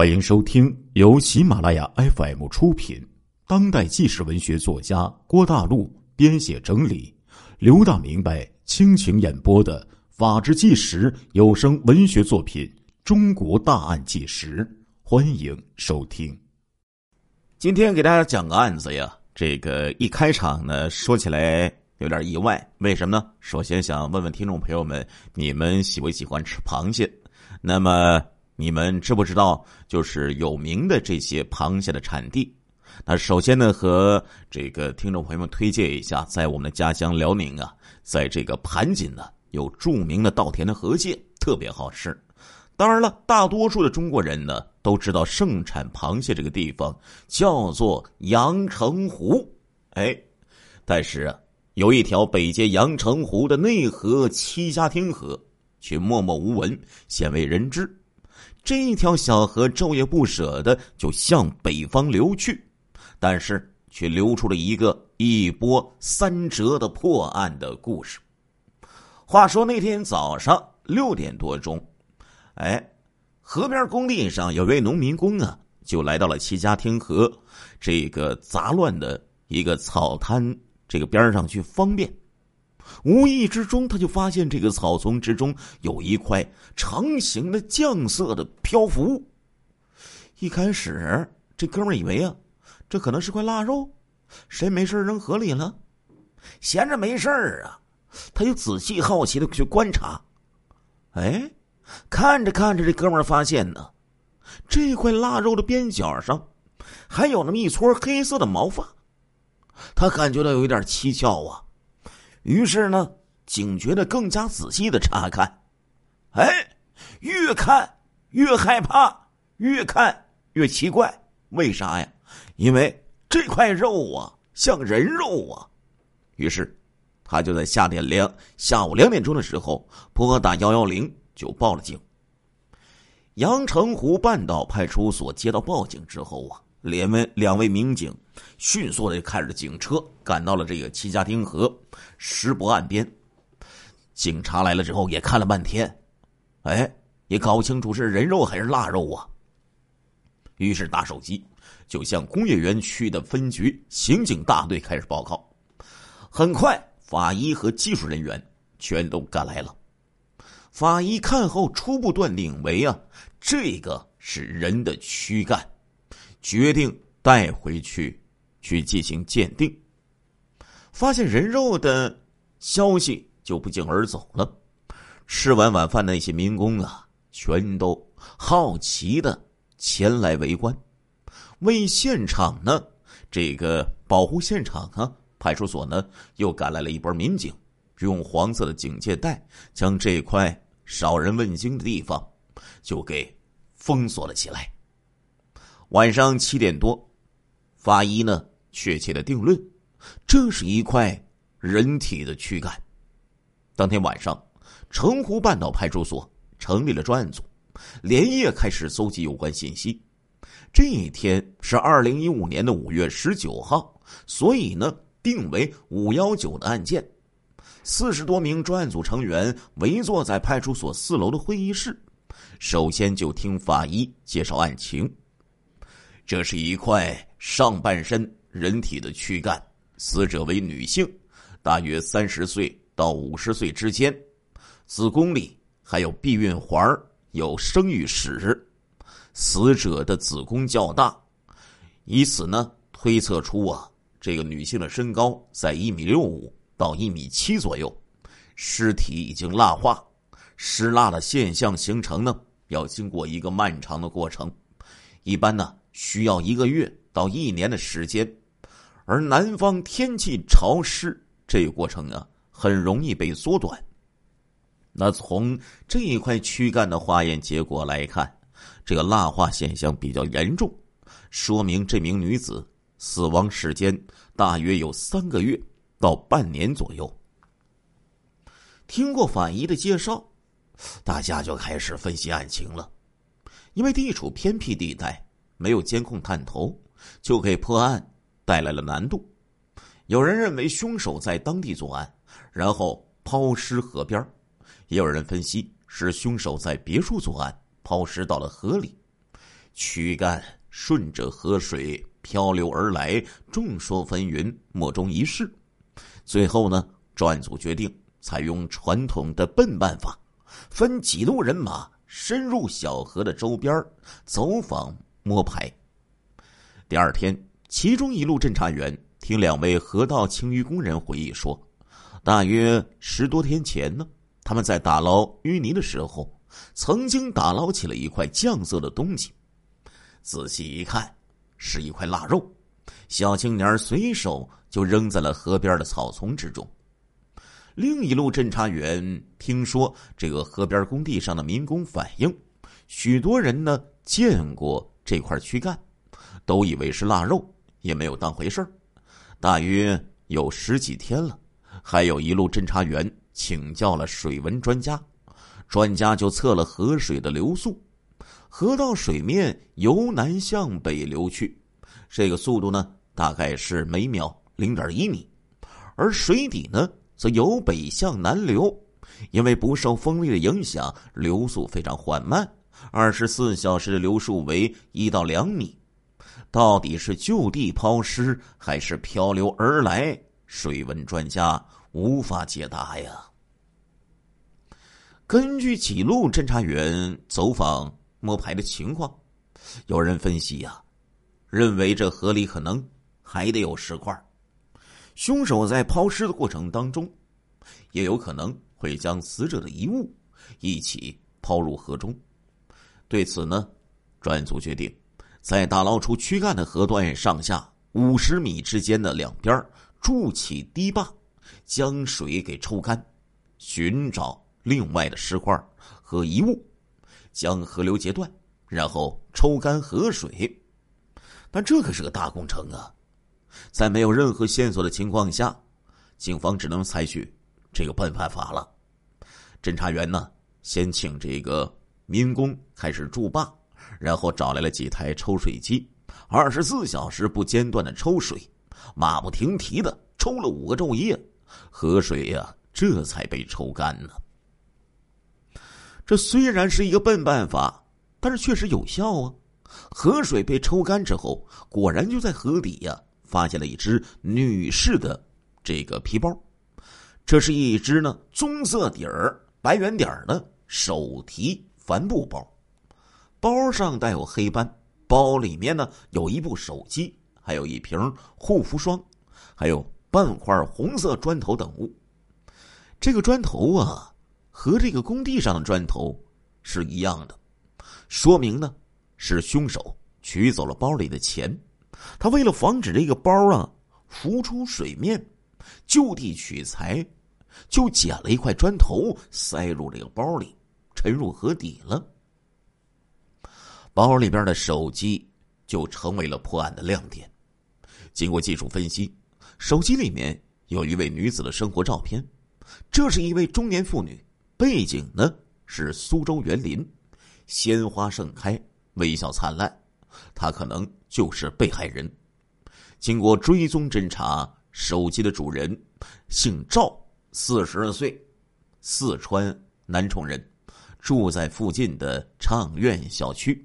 欢迎收听由喜马拉雅 FM 出品、当代纪实文学作家郭大陆编写整理、刘大明白倾情演播的《法制纪实》有声文学作品《中国大案纪实》，欢迎收听。今天给大家讲个案子呀，这个一开场呢，说起来有点意外，为什么呢？首先想问问听众朋友们，你们喜不喜欢吃螃蟹？那么你们知不知道，就是有名的这些螃蟹的产地？那首先呢，和这个听众朋友们推荐一下，在我们的家乡辽宁啊，在这个盘锦呢，有著名的稻田的河蟹，特别好吃。当然了，大多数的中国人呢都知道盛产螃蟹这个地方叫做阳澄湖，哎，但是啊，有一条北接阳澄湖的内河七家汀河，却默默无闻，鲜为人知。这一条小河昼夜不舍的就向北方流去，但是却流出了一个一波三折的破案的故事。话说那天早上六点多钟。哎，河边工地上有位农民工啊，就来到了齐家汀河这个杂乱的一个草滩这个边上去方便。无意之中，他就发现这个草丛之中有一块长形的酱色的漂浮物。一开始，这哥们以为啊，这可能是块腊肉，谁没事扔河里了？闲着没事啊，他就仔细好奇的去观察。哎。看着看着，这哥们发现呢，这块腊肉的边角上还有那么一撮黑色的毛发，他感觉到有一点蹊跷啊，于是呢，警觉的更加仔细的查看，哎，越看越害怕，越看越奇怪，为啥呀？因为这块肉啊像人肉啊，于是他就在下点两下午两点钟的时候拨打幺幺零。就报了警。阳澄湖半岛派出所接到报警之后啊，连问两位民警迅速的开着警车赶到了这个七家丁河石泊岸边。警察来了之后也看了半天，哎，也搞不清楚是人肉还是腊肉啊。于是打手机就向工业园区的分局刑警大队开始报告。很快，法医和技术人员全都赶来了。法医看后初步断定为啊，这个是人的躯干，决定带回去去进行鉴定。发现人肉的消息就不胫而走了。吃完晚饭的那些民工啊，全都好奇的前来围观。为现场呢，这个保护现场啊，派出所呢又赶来了一波民警。用黄色的警戒带将这块少人问津的地方就给封锁了起来。晚上七点多，法医呢确切的定论，这是一块人体的躯干。当天晚上，澄湖半岛派出所成立了专案组，连夜开始搜集有关信息。这一天是二零一五年的五月十九号，所以呢定为五幺九的案件。四十多名专案组成员围坐在派出所四楼的会议室，首先就听法医介绍案情。这是一块上半身人体的躯干，死者为女性，大约三十岁到五十岁之间，子宫里还有避孕环，有生育史。死者的子宫较大，以此呢推测出啊，这个女性的身高在一米六五。到一米七左右，尸体已经蜡化，湿蜡的现象形成呢，要经过一个漫长的过程，一般呢需要一个月到一年的时间，而南方天气潮湿，这个过程啊很容易被缩短。那从这一块躯干的化验结果来看，这个蜡化现象比较严重，说明这名女子死亡时间大约有三个月。到半年左右。听过法医的介绍，大家就开始分析案情了。因为地处偏僻地带，没有监控探头，就给破案带来了难度。有人认为凶手在当地作案，然后抛尸河边；也有人分析是凶手在别处作案，抛尸到了河里。躯干顺着河水漂流而来，众说纷纭，莫衷一是。最后呢，专案组决定采用传统的笨办法，分几路人马深入小河的周边走访摸排。第二天，其中一路侦查员听两位河道清淤工人回忆说，大约十多天前呢，他们在打捞淤泥的时候，曾经打捞起了一块酱色的东西。仔细一看，是一块腊肉。小青年随手就扔在了河边的草丛之中。另一路侦查员听说这个河边工地上的民工反映，许多人呢见过这块躯干。都以为是腊肉，也没有当回事儿。大约有十几天了，还有一路侦查员请教了水文专家，专家就测了河水的流速，河道水面由南向北流去，这个速度呢大概是每秒零点一米，而水底呢则由北向南流，因为不受风力的影响，流速非常缓慢，二十四小时的流速为一到两米。到底是就地抛尸还是漂流而来？水文专家无法解答呀。根据几路侦查员走访摸排的情况，有人分析呀，认为这河里可能还得有石块。凶手在抛尸的过程当中，也有可能会将死者的遗物一起抛入河中。对此呢，专案组决定。在打捞出躯干的河段上下五十米之间的两边筑起堤坝，将水给抽干，寻找另外的石块和遗物，将河流截断，然后抽干河水。但这可是个大工程啊！在没有任何线索的情况下，警方只能采取这个笨办法了。侦查员呢，先请这个民工开始筑坝。然后找来了几台抽水机，二十四小时不间断的抽水，马不停蹄的抽了五个昼夜，河水呀这才被抽干呢。这虽然是一个笨办法，但是确实有效啊！河水被抽干之后，果然就在河底呀发现了一只女士的这个皮包，这是一只呢棕色底儿、白圆点儿的手提帆布包。包上带有黑斑，包里面呢有一部手机，还有一瓶护肤霜，还有半块红色砖头等物。这个砖头啊，和这个工地上的砖头是一样的，说明呢是凶手取走了包里的钱。他为了防止这个包啊浮出水面，就地取材，就捡了一块砖头塞入这个包里，沉入河底了。包里边的手机就成为了破案的亮点。经过技术分析，手机里面有一位女子的生活照片，这是一位中年妇女，背景呢是苏州园林，鲜花盛开，微笑灿烂，她可能就是被害人。经过追踪侦查，手机的主人姓赵，四十岁，四川南充人，住在附近的畅苑小区。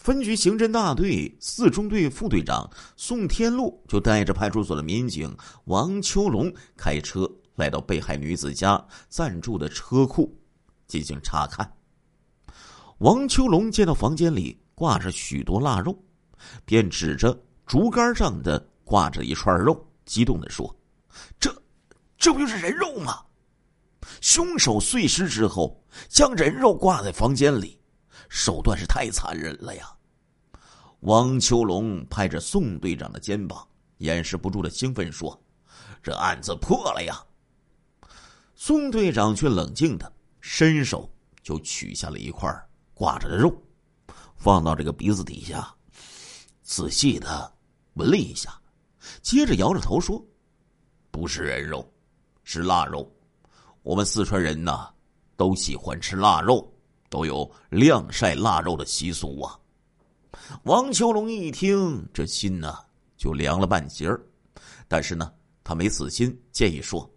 分局刑侦大队四中队副队长宋天禄就带着派出所的民警王秋龙开车来到被害女子家暂住的车库进行查看。王秋龙见到房间里挂着许多腊肉，便指着竹竿上的挂着一串肉，激动的说：“这，这不就是人肉吗？凶手碎尸之后将人肉挂在房间里。”手段是太残忍了呀！王秋龙拍着宋队长的肩膀，掩饰不住的兴奋说：“这案子破了呀！”宋队长却冷静的伸手就取下了一块挂着的肉，放到这个鼻子底下，仔细的闻了一下，接着摇着头说：“不是人肉，是腊肉。我们四川人呐，都喜欢吃腊肉。”都有晾晒腊肉的习俗啊！王秋龙一听，这心呢就凉了半截儿。但是呢，他没死心，建议说：“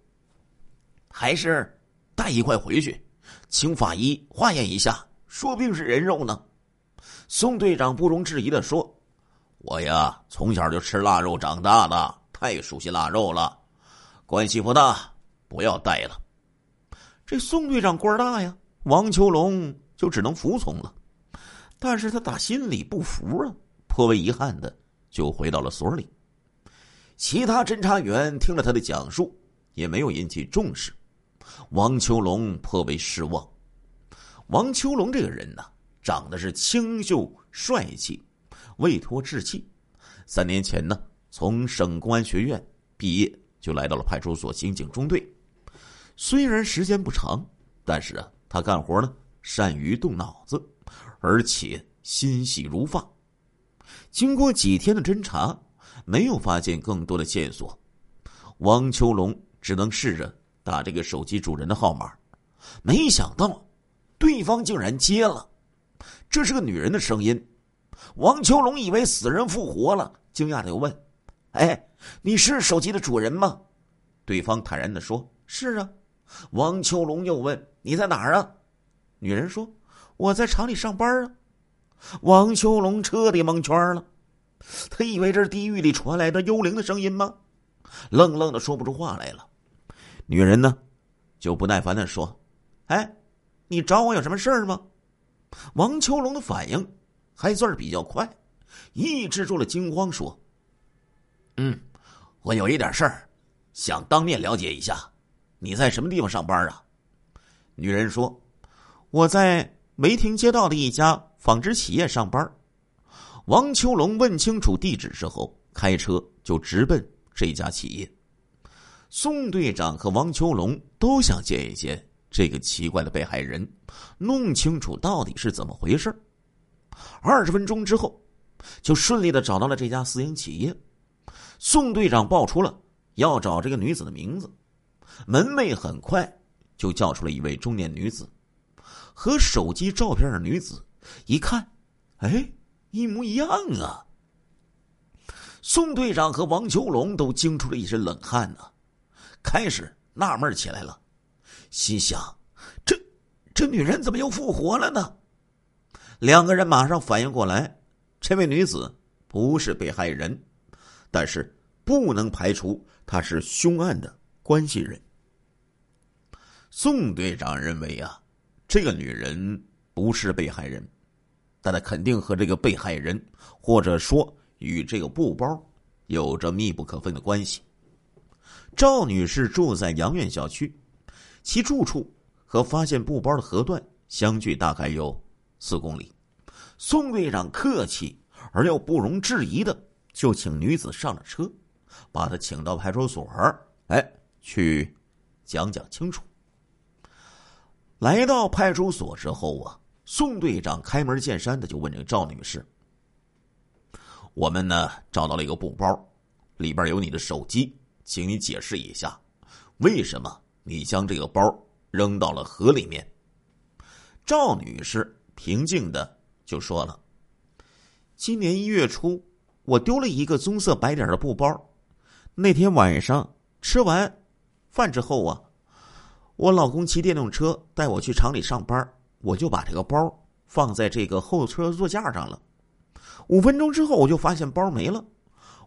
还是带一块回去，请法医化验一下，说不定是人肉呢。”宋队长不容置疑的说：“我呀，从小就吃腊肉长大的，太熟悉腊肉了。关系不大，不要带了。”这宋队长官大呀，王秋龙就只能服从了。但是他打心里不服啊，颇为遗憾的就回到了所里。其他侦查员听了他的讲述，也没有引起重视。王秋龙颇为失望。王秋龙这个人呢，长得是清秀帅气，未脱稚气。三年前呢，从省公安学院毕业，就来到了派出所刑警中队。虽然时间不长，但是啊，他干活呢善于动脑子，而且心细如发。经过几天的侦查，没有发现更多的线索，王秋龙只能试着打这个手机主人的号码。没想到，对方竟然接了，这是个女人的声音。王秋龙以为死人复活了，惊讶的又问：“哎，你是手机的主人吗？”对方坦然的说：“是啊。”王秋龙又问：“你在哪儿啊？”女人说：“我在厂里上班啊。”王秋龙彻底蒙圈了，他以为这是地狱里传来的幽灵的声音吗？愣愣的说不出话来了。女人呢，就不耐烦的说：“哎，你找我有什么事儿吗？”王秋龙的反应还算是比较快，抑制住了惊慌，说：“嗯，我有一点事儿，想当面了解一下。”你在什么地方上班啊？女人说：“我在梅亭街道的一家纺织企业上班。”王秋龙问清楚地址之后，开车就直奔这家企业。宋队长和王秋龙都想见一见这个奇怪的被害人，弄清楚到底是怎么回事。二十分钟之后，就顺利的找到了这家私营企业。宋队长报出了要找这个女子的名字。门卫很快就叫出了一位中年女子，和手机照片的女子一看，哎，一模一样啊！宋队长和王秋龙都惊出了一身冷汗呢，开始纳闷起来了，心想：这这女人怎么又复活了呢？两个人马上反应过来，这位女子不是被害人，但是不能排除她是凶案的。关系人，宋队长认为啊，这个女人不是被害人，但她肯定和这个被害人，或者说与这个布包有着密不可分的关系。赵女士住在杨苑小区，其住处和发现布包的河段相距大概有四公里。宋队长客气而又不容置疑的就请女子上了车，把她请到派出所。哎。去讲讲清楚。来到派出所之后啊，宋队长开门见山的就问这个赵女士：“我们呢找到了一个布包，里边有你的手机，请你解释一下，为什么你将这个包扔到了河里面？”赵女士平静的就说了：“今年一月初，我丢了一个棕色白点的布包，那天晚上吃完。”饭之后啊，我老公骑电动车带我去厂里上班，我就把这个包放在这个后车座架上了。五分钟之后，我就发现包没了。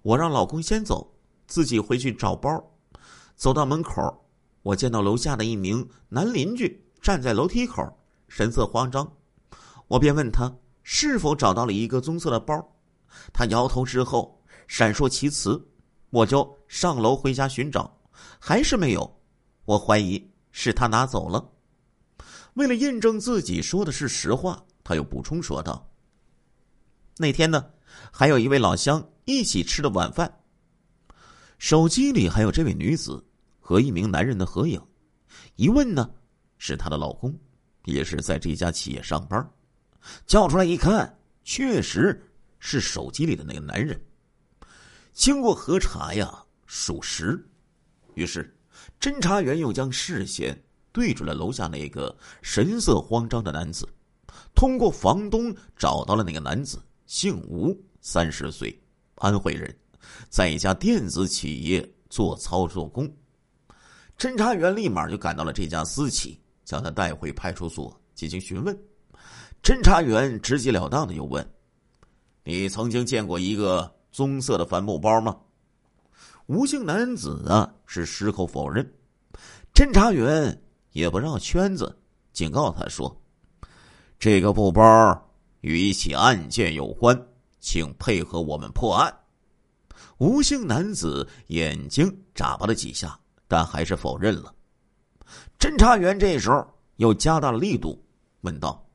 我让老公先走，自己回去找包。走到门口，我见到楼下的一名男邻居站在楼梯口，神色慌张。我便问他是否找到了一个棕色的包，他摇头之后闪烁其词。我就上楼回家寻找。还是没有，我怀疑是他拿走了。为了验证自己说的是实话，他又补充说道：“那天呢，还有一位老乡一起吃的晚饭。手机里还有这位女子和一名男人的合影。一问呢，是她的老公，也是在这家企业上班。叫出来一看，确实是手机里的那个男人。经过核查呀，属实。”于是，侦查员又将视线对准了楼下那个神色慌张的男子。通过房东找到了那个男子，姓吴，三十岁，安徽人，在一家电子企业做操作工。侦查员立马就赶到了这家私企，将他带回派出所进行询问。侦查员直截了当的又问：“你曾经见过一个棕色的帆布包吗？吴姓男子啊是矢口否认。侦查员也不绕圈子，警告他说：“这个布包与一起案件有关，请配合我们破案。”吴姓男子眼睛眨巴了几下，但还是否认了。侦查员这时候又加大了力度，问道：“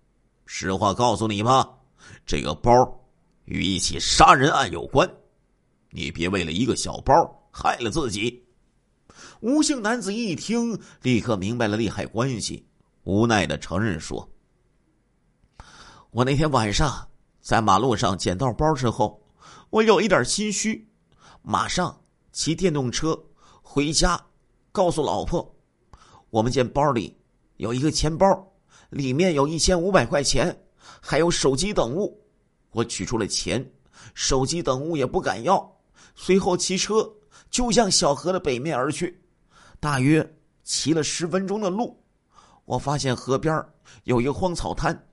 实话告诉你吧，这个包……”与一起杀人案有关，你别为了一个小包害了自己。吴姓男子一听，立刻明白了利害关系，无奈的承认说：“我那天晚上在马路上捡到包之后，我有一点心虚，马上骑电动车回家，告诉老婆，我们见包里有一个钱包，里面有一千五百块钱，还有手机等物。”我取出了钱，手机等物也不敢要，随后骑车就向小河的北面而去。大约骑了十分钟的路，我发现河边有一个荒草滩，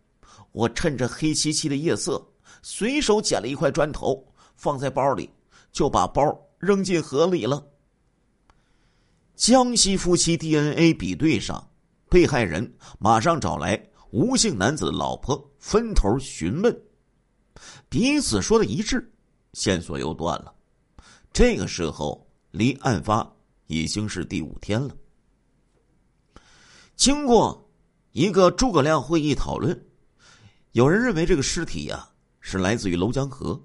我趁着黑漆漆的夜色，随手捡了一块砖头放在包里，就把包扔进河里了。江西夫妻 DNA 比对上，被害人马上找来吴姓男子的老婆，分头询问。彼此说的一致，线索又断了。这个时候离案发已经是第五天了。经过一个诸葛亮会议讨论，有人认为这个尸体呀是来自于娄江河，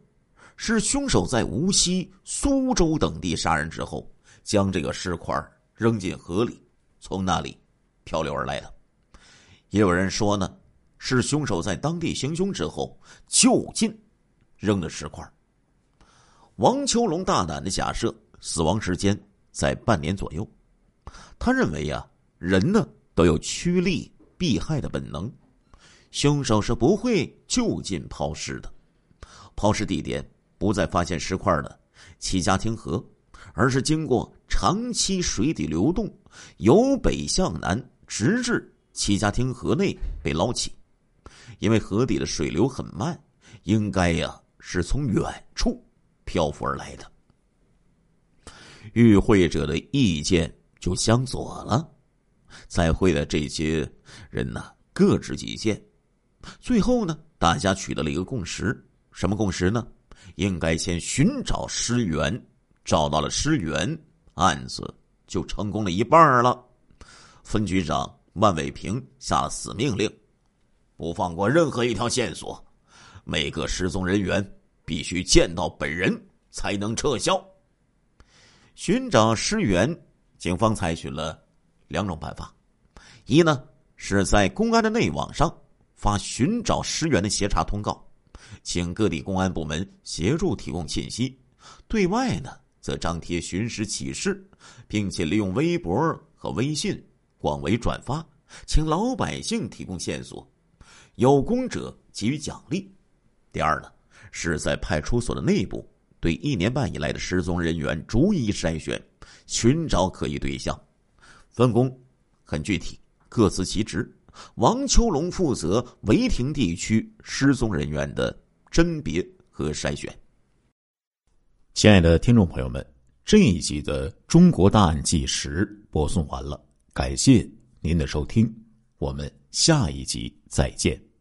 是凶手在无锡、苏州等地杀人之后，将这个尸块扔进河里，从那里漂流而来的。也有人说呢。是凶手在当地行凶之后就近扔的尸块。王秋龙大胆的假设死亡时间在半年左右。他认为呀，人呢都有趋利避害的本能，凶手是不会就近抛尸的。抛尸地点不在发现尸块的齐家汀河，而是经过长期水底流动，由北向南，直至齐家汀河内被捞起。因为河底的水流很慢，应该呀是从远处漂浮而来的。与会者的意见就相左了，在会的这些人呢各执己见，最后呢大家取得了一个共识，什么共识呢？应该先寻找尸源，找到了尸源，案子就成功了一半了。分局长万伟平下了死命令。不放过任何一条线索，每个失踪人员必须见到本人才能撤销。寻找尸源，警方采取了两种办法：一呢是在公安的内网上发寻找尸源的协查通告，请各地公安部门协助提供信息；对外呢则张贴寻尸启事，并且利用微博和微信广为转发，请老百姓提供线索。有功者给予奖励。第二呢，是在派出所的内部对一年半以来的失踪人员逐一筛选，寻找可疑对象。分工很具体，各司其职。王秋龙负责违停地区失踪人员的甄别和筛选。亲爱的听众朋友们，这一集的《中国大案纪实》播送完了，感谢您的收听，我们。下一集再见。